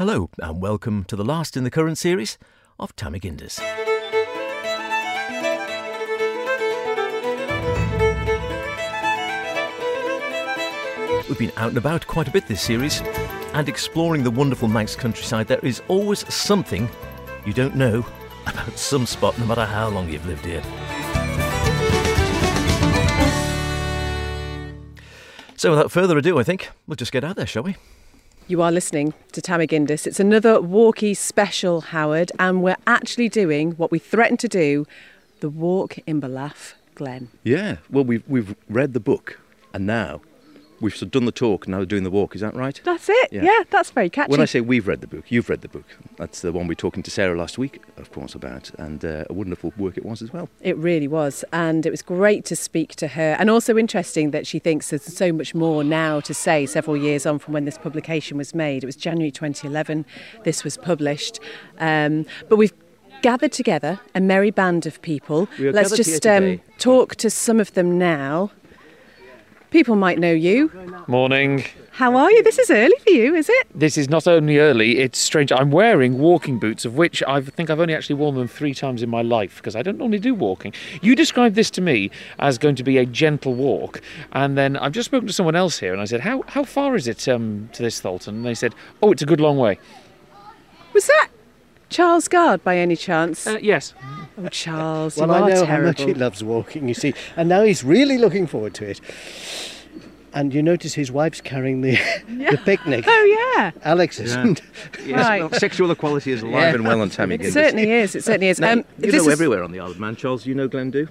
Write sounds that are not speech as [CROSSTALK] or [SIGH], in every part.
Hello, and welcome to the last in the current series of Tamaginders. We've been out and about quite a bit this series, and exploring the wonderful Manx countryside, there is always something you don't know about some spot, no matter how long you've lived here. So, without further ado, I think we'll just get out there, shall we? You are listening to Tamagindis. It's another Walkie special, Howard, and we're actually doing what we threatened to do the walk in Ballaugh Glen. Yeah, well, we've, we've read the book, and now we've done the talk, and now we're doing the walk. Is that right? That's it. Yeah. Yeah, that's very catchy. When I say we've read the book, you've read the book. That's the one we were talking to Sarah last week, of course, about, and uh, a wonderful work it was as well. It really was. And it was great to speak to her. And also interesting that she thinks there's so much more now to say several years on from when this publication was made. It was January 2011, this was published. Um, but we've gathered together a merry band of people. Let's just um, talk to some of them now. People might know you. Morning. How are you? This is early for you, is it? This is not only early, it's strange. I'm wearing walking boots, of which I think I've only actually worn them three times in my life because I don't normally do walking. You described this to me as going to be a gentle walk, and then I've just spoken to someone else here and I said, How, how far is it um, to this Tholtan? And they said, Oh, it's a good long way. Was that Charles Guard by any chance? Uh, yes. Oh, Charles, Well, you I are know terrible. how much he loves walking, you see, and now he's really looking forward to it. And you notice his wife's carrying the, the picnic. Oh, yeah. Alex isn't. Yes, Right. well, sexual equality is alive Yeah. and well on Tammy It certainly is. It certainly is. Now, Um, you know is- everywhere on the Isle of Man, Charles. You know Glendu?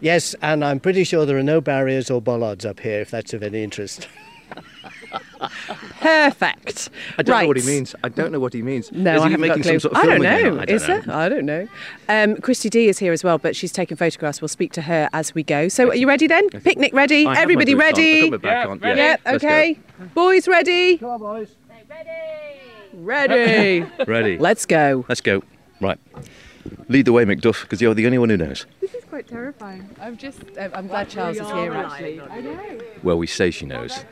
Yes, and I'm pretty sure there are no barriers or bollards up here, if that's of any interest. [LAUGHS] [LAUGHS] Perfect. I don't know what he means. I don't know what he means. No, is I he haven't making got a clue. some sort of I don't know. again? I don't is know. there? I don't know. Um, Christy D is here as well, but she's taking photographs. We'll speak to her as we go. So, are you ready then? Picnic ready? I have my Everybody boots on. I've ready? back Yeah, on. ready. Yeah. let's. Okay. Boys ready? Come on, boys. Ready. Ready. [LAUGHS] Ready. Let's go. Let's go. Right. Lead the way, Macduff, because you're the only one who knows. This is quite terrifying. I'm just. I'm glad Charles is here. Actually. I know. Well, we say she knows.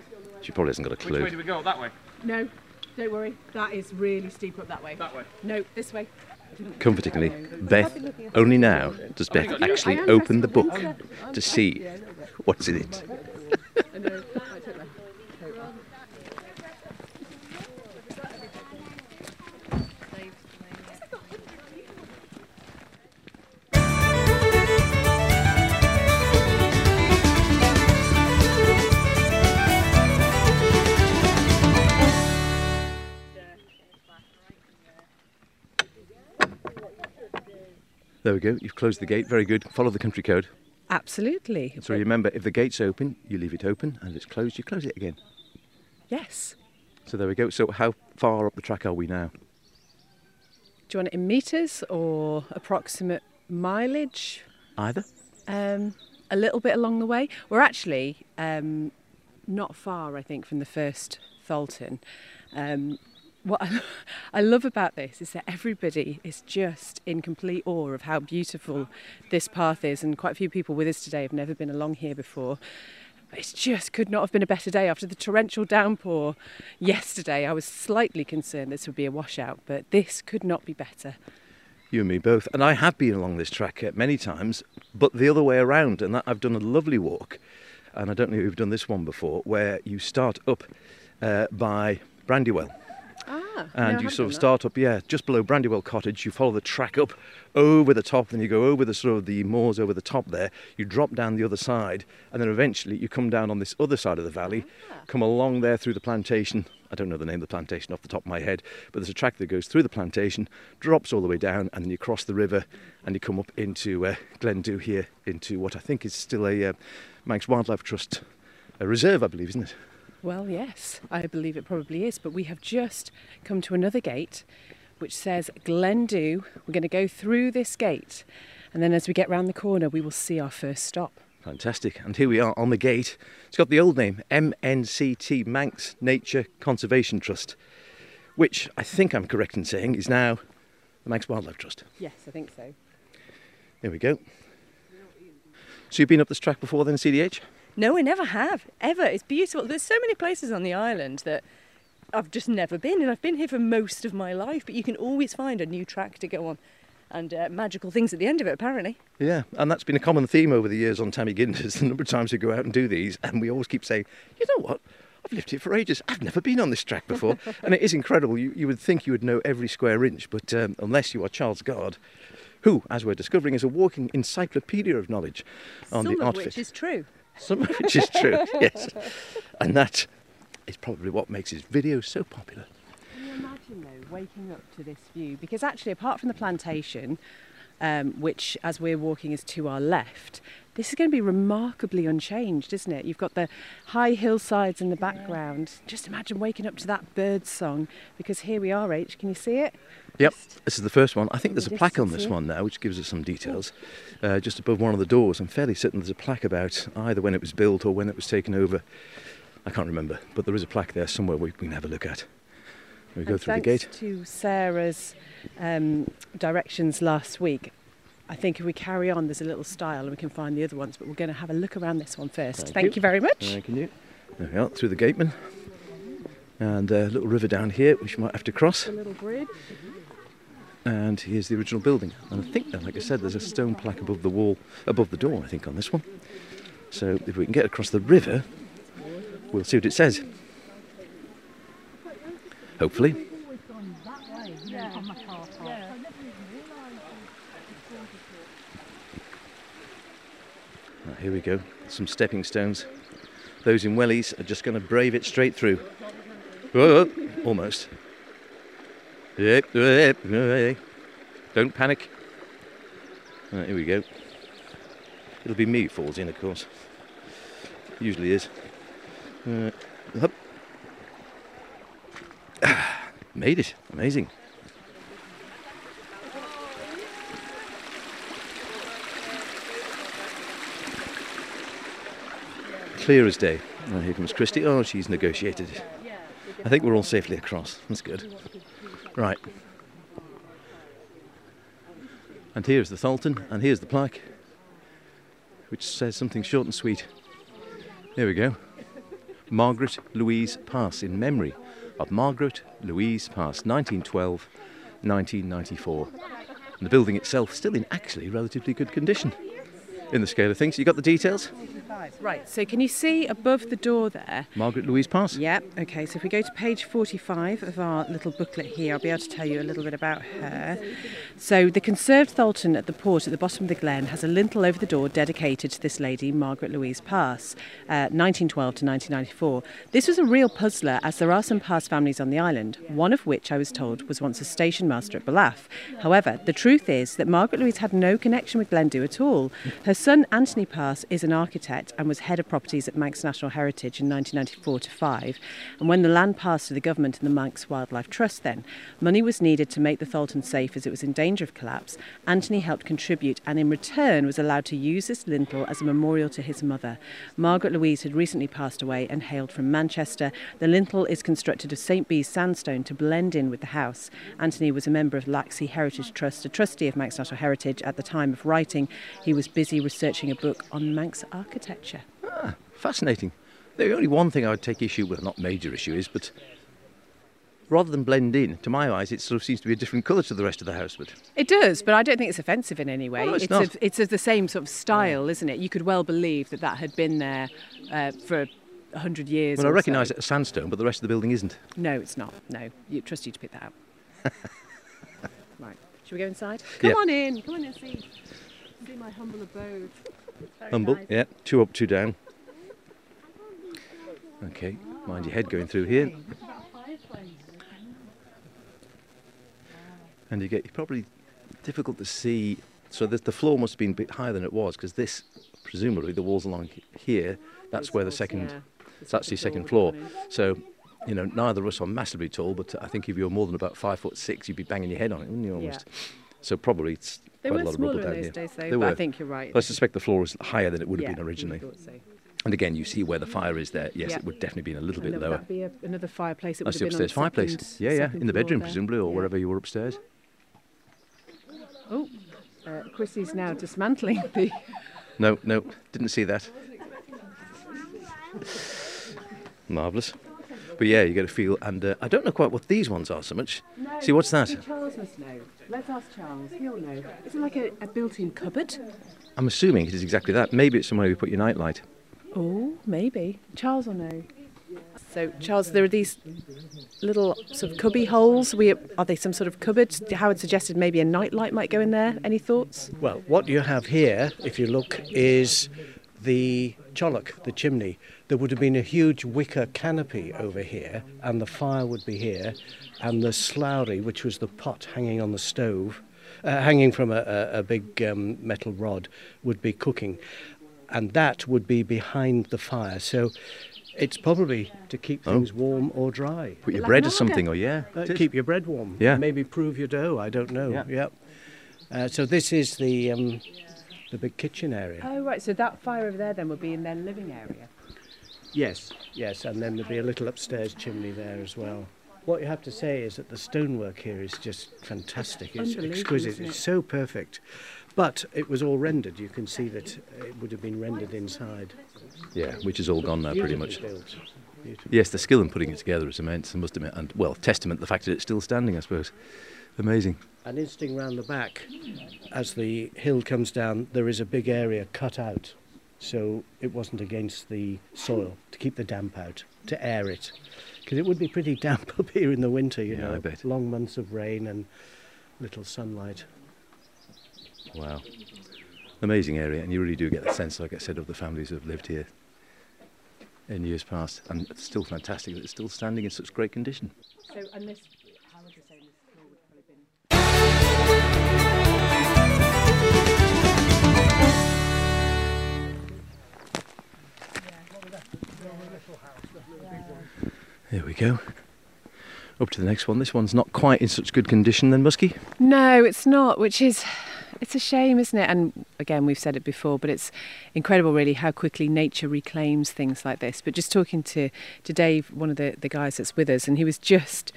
She probably hasn't got a Which way clue. do we go? That way. No, don't worry. That is really steep up that way. That way. No, this way. Comfortingly, Beth, only now does Beth actually open the book to see what's in it. There we go. You've closed the gate. Very good. Follow the country code. Absolutely. So remember, if the gate's open, you leave it open, and if it's closed, you close it again. Yes. So there we go. So how far up the track are we now? Do you want it in meters or approximate mileage? Either. Um, a little bit along the way. We're actually um, not far, I think, from the first Tholtan. Um, what [LAUGHS] I, love about this is that everybody is just in complete awe of how beautiful this path is, and quite a few people with us today have never been along here before. It just could not have been a better day after the torrential downpour yesterday. I was slightly concerned this would be a washout, but this could not be better. You and me both. And I have been along this track uh, many times, but the other way around. And that I've done a lovely walk, and I don't know if you've done this one before, where you start up uh, by Brandywell. Ah, and you sort of start up, yeah, just below Brandywell Cottage. You follow the track up over the top, then you go over the sort of the moors over the top there. You drop down the other side, and then eventually you come down on this other side of the valley, come along there through the plantation. I don't know the name of the plantation off the top of my head, but there's a track that goes through the plantation, drops all the way down, and then you cross the river and you come up into uh, Glendu here, into what I think is still a uh, Manx Wildlife Trust a reserve, I believe, isn't it? Well, yes, I believe it probably is. But we have just come to another gate which says Glendu. We're going to go through this gate, and then as we get round the corner, we will see our first stop. Fantastic. And here we are on the gate. It's got the old name MNCT Manx Nature Conservation Trust, which I think I'm correct in saying is now the Manx Wildlife Trust. Yes, I think so. There we go. So you've been up this track before then, CDH? No, I never have ever. It's beautiful. There's so many places on the island that I've just never been, and I've been here for most of my life. But you can always find a new track to go on, and uh, magical things at the end of it. Apparently, Yeah, and that's been a common theme over the years on Tammy Ginders. [LAUGHS] The number of times we go out and do these, and we always keep saying, you know what? I've lived here for ages. I've never been on this track before. [LAUGHS] and it is incredible. You, you would think you would know every square inch, but um, unless you are Charles Guard, who, as we're discovering, is a walking encyclopedia of knowledge on some the of Artfit. which is true. Some of which is true, [LAUGHS] yes. And that is probably what makes his videos so popular. Can you imagine though waking up to this view? Because actually, apart from the plantation, um, which as we're walking is to our left, this is going to be remarkably unchanged, isn't it? You've got the high hillsides in the background. Just imagine waking up to that bird song. Because here we are, H. Can you see it? Yep, this is the first one. I think there's a plaque on this one now, which gives us some details. Uh, just above one of the doors, I'm fairly certain there's a plaque about either when it was built or when it was taken over. I can't remember, but there is a plaque there somewhere we can have a look at. We go And through the thanks gate. to Sarah's um, directions last week, I think if we carry on, there's a little style and we can find the other ones. But we're going to have a look around this one first. Thank Thank, you. you. very much. Thank you. There we are, through the gateman. And a little river down here, which we might have to cross. A little bridge. And here's the original building. And I think, like I said, there's a stone plaque above the wall, above the door, I think, on this one. So if we can get across the river, we'll see what it says. Hopefully. Right, here we go. Some stepping stones. Those in wellies are just going to brave it straight through. Almost. Don't panic. Right, here we go. It'll be me who falls in, of course. Usually is. Uh. [SIGHS] Made it. Amazing. Clear as day. Oh, here comes Christy. Oh, she's negotiated. I think we're all safely across. That's good. Right. And here's the Tholtan, and here's the plaque, which says something short and sweet. There we go. Margaret Louise Pass, in memory of Margaret Louise Pass, 1912 1994. And the building itself still in actually relatively good condition in the scale of things. You got the details? Right, so can you see above the door there? Margaret Louise Pass? Yep, okay, so if we go to page 45 of our little booklet here, I'll be able to tell you a little bit about her. So, the conserved Tholtan at the port at the bottom of the glen has a lintel over the door dedicated to this lady, Margaret Louise Pass, uh, 1912 to 1994. This was a real puzzler, as there are some Pass families on the island, one of which I was told was once a station master at Ballaugh. However, the truth is that Margaret Louise had no connection with Glendu at all. Her son, Anthony Pass, is an architect and was head of properties at Manx National Heritage in 1994 to 5. And when the land passed to the government and the Manx Wildlife Trust, then money was needed to make the Tholtan safe as it was in danger of collapse. Anthony helped contribute and in return was allowed to use this lintel as a memorial to his mother. Margaret Louise had recently passed away and hailed from Manchester. The lintel is constructed of St. Bees sandstone to blend in with the house. Anthony was a member of Laxey Heritage Trust, a trustee of Manx National Heritage at the time of writing. He was busy researching a book on Manx architecture. Ah, fascinating. The only one thing I would take issue with, not major issue, is but rather than blend in, to my eyes, it sort of seems to be a different colour to the rest of the house. But It does, but I don't think it's offensive in any way. No, it's it's, not. Of, it's of the same sort of style, isn't it? You could well believe that that had been there uh, for a hundred years. well, I recognise so. it as sandstone, but the rest of the building isn't. No, it's not. No, you trust you to pick that out. [LAUGHS] right. Should we go inside? Come Yeah. on in. Come on and see. See my humble abode. Humble, nice. yeah. Two up, two down. Okay, mind your head going through here. And you get probably difficult to see. So the, the floor must have been a bit higher than it was because this, presumably, the walls along here. That's where the second. Yeah, It's actually second floor floor. we've gone in. So, you know, neither of us are massively tall, but I think if you were more than about five foot six, you'd be banging your head on it, wouldn't you? Almost. So probably it's They quite were a lot of smaller rubble in down those here. days, though. They but were. I think you're right. I suspect the floor is higher than it would have Yeah, been originally. So. And again, you see where the fire is there. Yes, Yeah. it would definitely be a little And bit lower. that be a, another fireplace? It That's the have been on upstairs fireplace. second- yeah, yeah, in the bedroom there. presumably, or Yeah. wherever you were upstairs. Oh, uh, Chrissy's now dismantling the. [LAUGHS] No, no, didn't see that. [LAUGHS] Marvellous. But yeah, you get a feel. And uh, I don't know quite what these ones are so much. See, what's that? Charles must know. Let's ask Charles. He'll know. Is it like a, a built-in cupboard? I'm assuming it is exactly that. Maybe it's somewhere you put your nightlight. Oh, maybe. Charles will know. So, Charles, there are these little sort of cubby holes. We, are they some sort of cupboard? Howard suggested maybe a nightlight might go in there. Any thoughts? Well, what you have here, if you look, is the chiollagh, the chimney. There would have been a huge wicker canopy over here, and the fire would be here, and the slowry, which was the pot hanging on the stove, uh, hanging from a, a, a big um, metal rod, would be cooking, and that would be behind the fire. So. It's probably to keep Oh. things warm or dry. Put your Like bread or something, or yeah. Uh, keep your bread warm. Yeah. Maybe prove your dough. I don't know. Yeah. Yep. Uh, so this is the um, the big kitchen area. Oh, right. So that fire over there then would be in their living area. Yes. Yes, and then there'd be a little upstairs chimney there as well. What you have to say is that the stonework here is just fantastic. It's exquisite. isn't It's so perfect. But it was all rendered. You can see that it would have been rendered inside. Yeah, which is all gone now, pretty much. Beautifully built. Beautiful. Yes, the skill in putting it together is immense, I must admit. And, well, testament to the fact that it's still standing, I suppose. Amazing. And interesting round the back, as the hill comes down, there is a big area cut out. So it wasn't against the soil to keep the damp out, to air it. Because it would be pretty [LAUGHS] damp up here in the winter, you Yeah, know. I bet. Long months of rain and little sunlight. Wow. Amazing area, and you really do get the sense, like I said, of the families who have lived here in years past. And it's still fantastic that it's still standing in such great condition. So, and this, There we go. Up to the next one. This one's not quite in such good condition then, Muskie. No, it's not, which is it's a shame, isn't it? And again, we've said it before, but it's incredible really how quickly nature reclaims things like this. But just talking to, to Dave, one of the, the guys that's with us, and he was just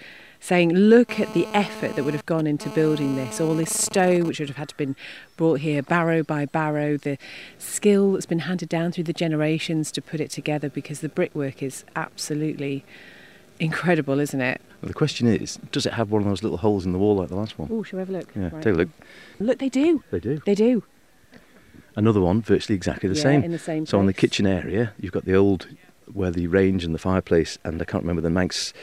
saying, look at the effort that would have gone into building this, all this stone which would have had to been brought here barrow by barrow, the skill that's been handed down through the generations to put it together because the brickwork is absolutely incredible, isn't it? Well, the question is, does it have one of those little holes in the wall like the last one? Oh, shall we have a look? Yeah, Right. take a look. Look, they do. They do. They do. Another one, virtually exactly the Yeah, same. in the same So on the kitchen area, you've got the old, where the range and the fireplace, and I can't remember the Manx,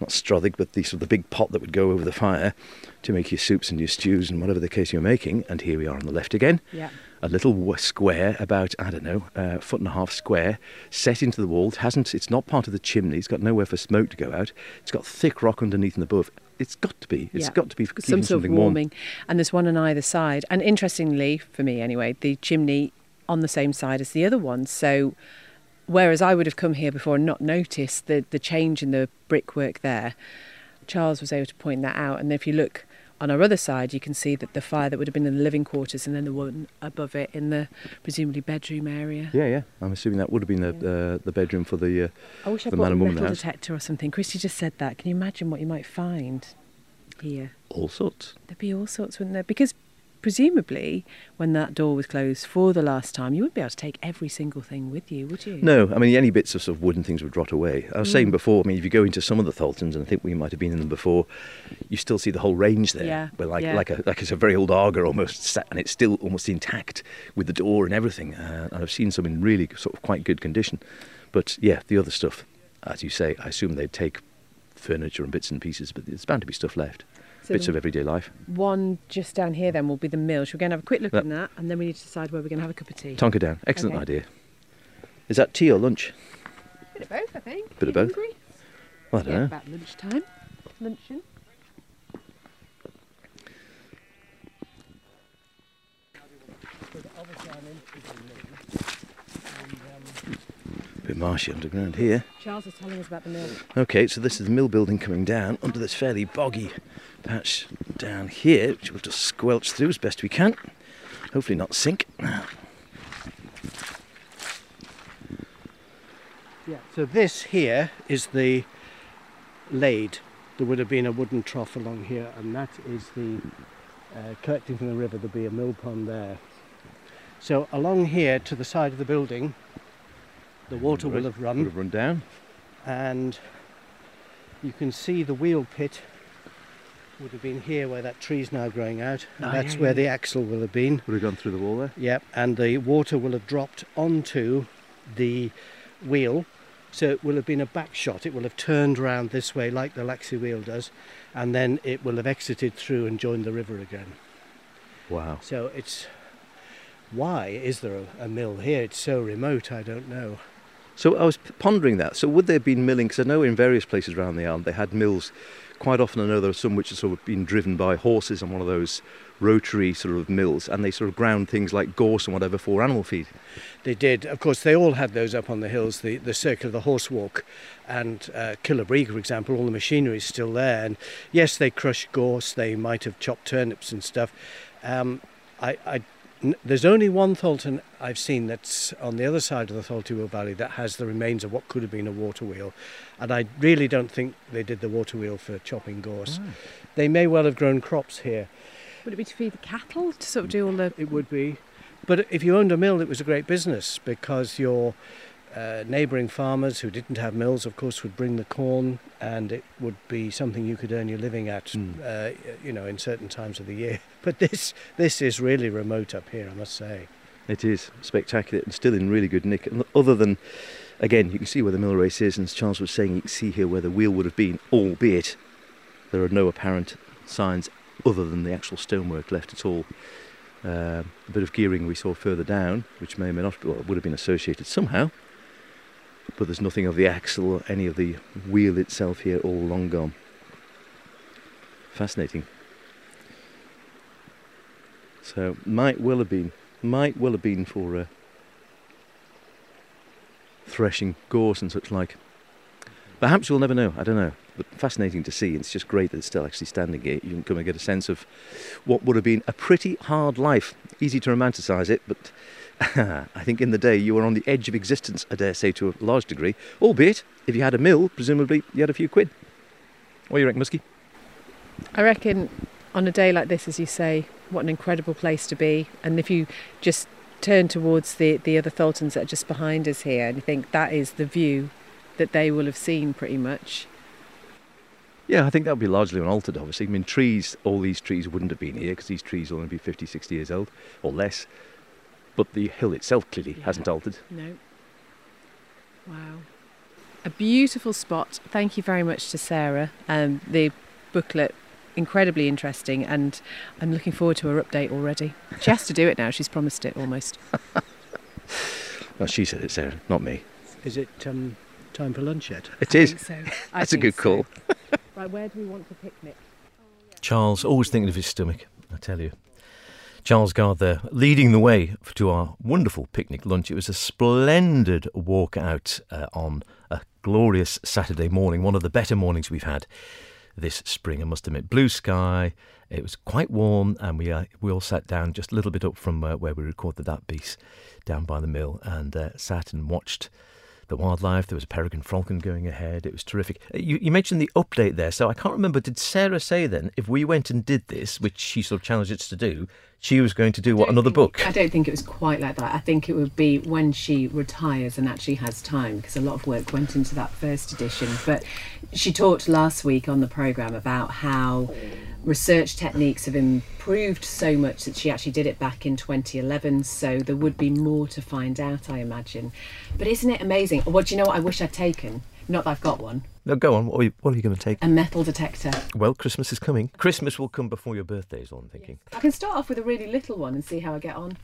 not Strothig, but the sort of the big pot that would go over the fire to make your soups and your stews and whatever the case you're making. And here we are on the left again. Yeah. A little square, about I don't know, a foot and a half square, set into the wall. It hasn't. It's not part of the chimney. It's got nowhere for smoke to go out. It's got thick rock underneath and above. It's got to be. It's Yeah. got to be for some sort of something warm. warming. And there's one on either side. And interestingly, for me anyway, the chimney on the same side as the other one. So whereas I would have come here before and not noticed the, the change in the brickwork there, Charles was able to point that out. And if you look on our other side, you can see that the fire that would have been in the living quarters and then the one above it in the presumably bedroom area. Yeah, yeah. I'm assuming that would have been the uh, the bedroom for the. Uh, I wish I the brought a and woman in the metal detector or something. Christy just said that. Can you imagine what you might find here? all sorts. There'd be all sorts, wouldn't there? Because presumably, when that door was closed for the last time, you wouldn't be able to take every single thing with you, would you? No, I mean any bits of sort of wooden things would rot away. I was Mm. saying before. I mean, if you go into some of the Tholtans, and I think we might have been in them before, you still see the whole range there. Yeah, Where like yeah. like a like it's a very old Aga almost, sat, and it's still almost intact with the door and everything. Uh, and I've seen some in really sort of quite good condition. But yeah, the other stuff, as you say, I assume they'd take furniture and bits and pieces, but there's bound to be stuff left. So bits of everyday life. One just down here then will be the mill. Shall we go and have a quick look at that, and then we need to decide where we're going to have a cup of tea. Tonka down. Excellent Okay. idea. Is that tea or lunch? Bit of both, I think. Bit of both? hungry? Well, I don't Yeah, know. about lunchtime. Luncheon. Bit marshy underground here. Charles is telling us about the mill. Okay, so this is the mill building coming down under this fairly boggy patch down here, which we'll just squelch through as best we can. Hopefully not sink. Yeah. So this here is the lade. There would have been a wooden trough along here, and that is the uh, collecting from the river. There'll be a mill pond there. So along here to the side of the building, the water will Right, have Would run, have run down. and You can see the wheel pit would have been here where that tree's now growing out. And Ah, that's yeah, where yeah. the axle will have been. Would have gone through the wall there. Yep, and the water will have dropped onto the wheel. So it will have been a back shot. It will have turned round this way like the Laxey wheel does, and then it will have exited through and joined the river again. Wow. So it's why is there a, a mill here? It's so remote. I don't know. So I was pondering that. So would there have been milling? Because I know in various places around the island they had mills. Quite often I know there are some which are sort of being driven by horses on one of those rotary sort of mills, and they sort of ground things like gorse and whatever for animal feed. They did. Of course, they all had those up on the hills, the, the circle of the horse walk. And uh, for example, all the machinery is still there. And yes, they crushed gorse, they might have chopped turnips and stuff. Um, I, I, there's only one Tholtan I've seen that's on the other side of the Tholt-y-Will Valley that has the remains of what could have been a water wheel. And I really don't think they did the water wheel for chopping gorse. Ah. They may well have grown crops here. Would it be to feed the cattle to sort of do all the? It would be. But if you owned a mill, it was a great business because your uh, neighbouring farmers who didn't have mills, of course, would bring the corn and it would be something you could earn your living at, Mm. uh, you know, in certain times of the year. [LAUGHS] But this, this is really remote up here, I must say. It is spectacular and still in really good nick. And Other than, again, you can see where the mill race is, and as Charles was saying, you can see here where the wheel would have been, albeit there are no apparent signs other than the actual stonework left at all. Uh, a bit of gearing we saw further down, which may or may not well, would have been associated somehow, but there's nothing of the axle or any of the wheel itself here, all long gone. Fascinating. So might well have been, might well have been for uh, threshing gorse and such like. Perhaps we'll never know. I don't know. But fascinating to see. It's just great that it's still actually standing here. You can come and get a sense of what would have been a pretty hard life. Easy to romanticise it, but [LAUGHS] I think in the day you were on the edge of existence. I dare say to a large degree. Albeit, if you had a mill, presumably you had a few quid. What do you reckon, Muskie? I reckon on a day like this, as you say, what an incredible place to be. And if you just turn towards the, the other Tholtans that are just behind us here, and you think that is the view that they will have seen pretty much. Yeah, I think that would be largely unaltered, obviously. I mean, trees, all these trees wouldn't have been here because these trees will only be 50, 60 years old or less. But the hill itself clearly Yeah. hasn't altered. No. Wow. A beautiful spot. Thank you very much to Sarah. Um, the booklet, incredibly interesting, and I'm looking forward to her update already. She has to do it now. She's promised it almost. [LAUGHS] Well, she said it, Sarah, not me. Is it um, time for lunch yet? It I is. think so. [LAUGHS] I That's a think good so. call. Right, where do we want to picnic? Charles, always thinking of his stomach, I tell you. Charles Guard there, leading the way to our wonderful picnic lunch. It was a splendid walk out uh, on a glorious Saturday morning, one of the better mornings we've had this spring, I must admit. Blue sky, it was quite warm, and we uh, we all sat down just a little bit up from uh, where we recorded that piece, down by the mill, and uh, sat and watched the wildlife. There was a peregrine falcon going ahead. It was terrific. Uh, You, you mentioned the update there, so I can't remember. Did Sarah say then if we went and did this, which she sort of challenged us to do, she was going to do what another think- book? I don't think it was quite like that. I think it would be when she retires and actually has time because a lot of work went into that first edition. But she talked last week on the programme about how research techniques have improved so much that she actually did it back in 2011. So there would be more to find out, I imagine. But isn't it amazing? What do you know what I wish I'd taken? Not that I've got one. No, go on. What are you, what are you going to take? A metal detector. Well, Christmas is coming. Christmas will come before your birthday, is all I'm thinking. I can start off with a really little one and see how I get on.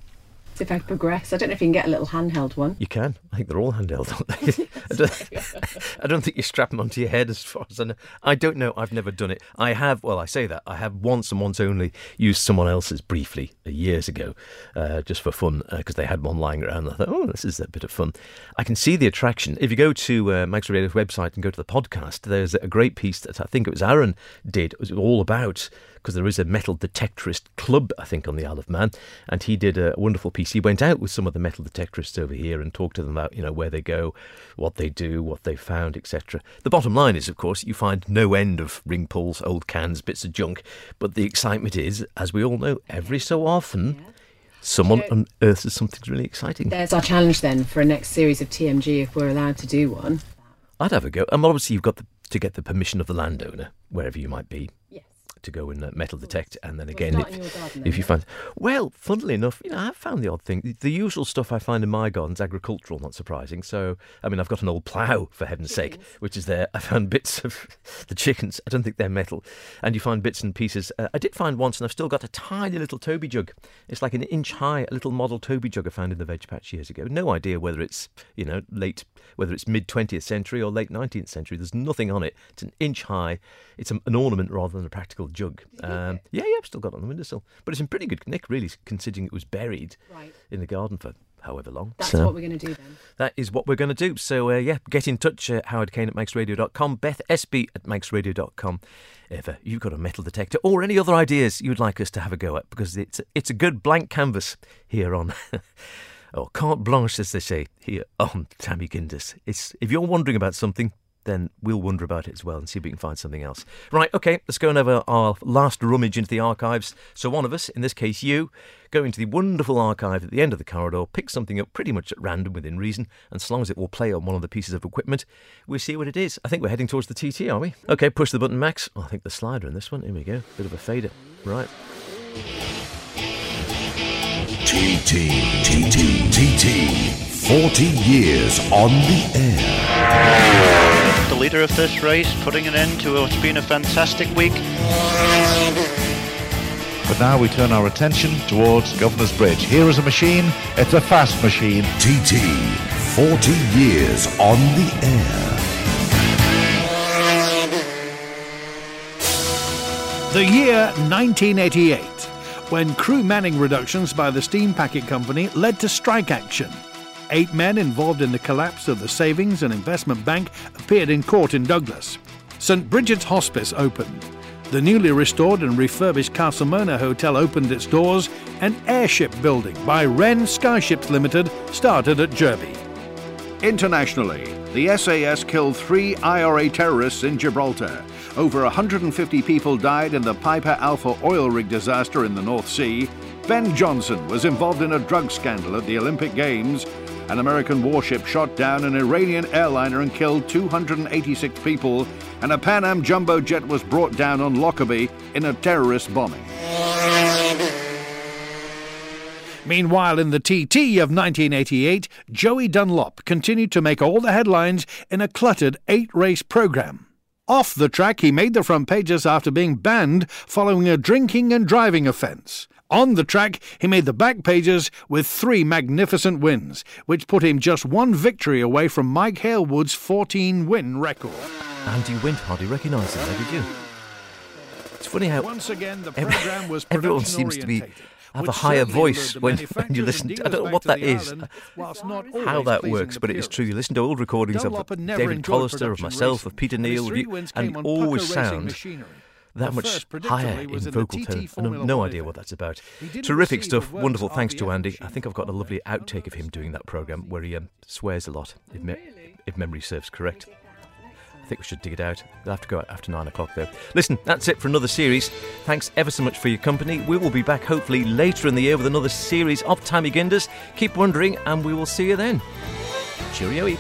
See if I progress. I don't know if you can get a little handheld one. You can. I think they're all handheld, aren't they? [LAUGHS] I, don't, I don't think you strap them onto your head as far as I know. I don't know. I've never done it. I have, well, I say that. I have once and once only used someone else's briefly uh, years ago uh, just for fun because they had one lying around. I thought, oh, this is a bit of fun. I can see the attraction. If you go to uh, Manx Radio's website and go to the podcast, there's a great piece that I think it was Aaron did. It was all about because there is a metal detectorist club, I think, on the Isle of Man, and he did a wonderful piece. He went out with some of the metal detectorists over here and talked to them about, you know, where they go, what they do, what they found, etc. The bottom line is, of course, you find no end of ring pulls, old cans, bits of junk, but the excitement is, as we all know, every so often. Someone You know- unearths something really exciting. There's our challenge then for a next series of TMG if we're allowed to do one. I'd have a go. And obviously, you've got the to get the permission of the landowner, wherever you might be. To go and uh, metal detect, and then again, if, if you find, well, funnily enough, you know, I've found the odd thing. The, the usual stuff I find in my garden's agricultural, not surprising. So, I mean, I've got an old plough for heaven's sake, which is there. I found bits of [LAUGHS] the chickens. I don't think they're metal, and you find bits and pieces. Uh, I did find once, and I've still got a tiny little Toby jug. It's like an inch high, a little model Toby jug I found in the veg patch years ago. No idea whether it's you know late, whether it's mid twentieth century or late nineteenth century. There's nothing on it. It's an inch high. It's an ornament rather than a practical jug. Um, yeah, yeah, I've still got it on the windowsill, but it's in pretty good nick, really, considering it was buried Right. in the garden for however long. That's So- what we're going to do then. that is what we're going to do. So, uh, yeah, get in touch, uh, Howard Caine at ManxRadio.com, Beth SB at ManxRadio.com, if uh, you've got a metal detector or any other ideas you'd like us to have a go at, because it's, it's a good blank canvas here on, [LAUGHS] or carte blanche, as they say, here on Tammy Ginders. It's, if you're wondering about something, then we'll wonder about it as well and see if we can find something else. Right, okay, let's go and have our, last rummage into the archives. So, one of us, in this case you, go into the wonderful archive at the end of the corridor, pick something up pretty much at random within reason, and so long as it will play on one of the pieces of equipment, we'll see what it is. I think we're heading towards the TT, are we? Okay, push the button, Max. Oh, I think the slider in this one. Here we go. Bit of a fader. Right. TT, TT, TT. 40 years on the air. The leader of this race, putting an end to what's been a fantastic week. But now we turn our attention towards Governor's Bridge. Here is a machine. It's a fast machine. TT, 40 years on the air. The year 1988, when crew manning reductions by the Steam Packet Company led to strike action. Eight men involved in the collapse of the Savings and Investment Bank appeared in court in Douglas. St Bridget's Hospice opened. The newly restored and refurbished Castle Hotel opened its doors, and airship building by Wren Skyships Limited started at Jurby. Internationally, the SAS killed three IRA terrorists in Gibraltar. Over 150 people died in the Piper Alpha oil rig disaster in the North Sea. Ben Johnson was involved in a drug scandal at the Olympic Games. An American warship shot down an Iranian airliner and killed 286 people. And a Pan Am jumbo jet was brought down on Lockerbie in a terrorist bombing. Meanwhile, in the TT of 1988, Joey Dunlop continued to make all the headlines in a cluttered eight race programme. Off the track, he made the front pages after being banned following a drinking and driving offence. On the track, he made the back pages with three magnificent wins, which put him just one victory away from Mike Hailwood's 14 win record. Andy Wint hardly recognised him, there, did you? It's funny how Once again, the programme was [LAUGHS] everyone seems to be have a higher voice when, [LAUGHS] when you listen. and To, I don't know what that is, [LAUGHS] how that works, but it is true. You listen to old recordings Dunlop of David Collister, of myself, racing, of Peter and Neal, of three you, wins and always sound machinery. That much higher in vocal tone. And I've no idea what that's about. Terrific stuff. Wonderful. Thanks to Andy. I think I've got a lovely outtake of him doing that program where he um, swears a lot, if, me- if memory serves correct. I think we should dig it out. We'll have to go out after nine o'clock, though. Listen, that's it for another series. Thanks ever so much for your company. We will be back hopefully later in the year with another series of Tammy Ginders. Keep wondering, and we will see you then. Cheerio.